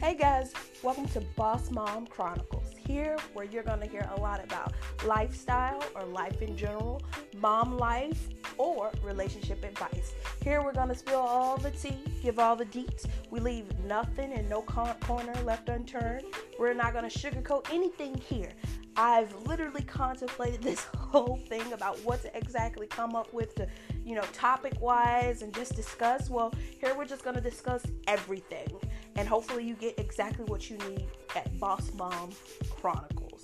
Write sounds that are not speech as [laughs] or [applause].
Hey guys, welcome to Boss Mom Chronicles. Here, where you're going to hear a lot about lifestyle or life in general, mom life, or relationship advice. Here, we're going to spill all the tea, give all the deets. We leave nothing and no corner left unturned. We're not going to sugarcoat anything here. I've literally contemplated [laughs] this whole thing about what to exactly come up with to, you know, topic wise and just discuss. Well, here we're just going to discuss everything and hopefully you get exactly what you need at Boss Mom Chronicles.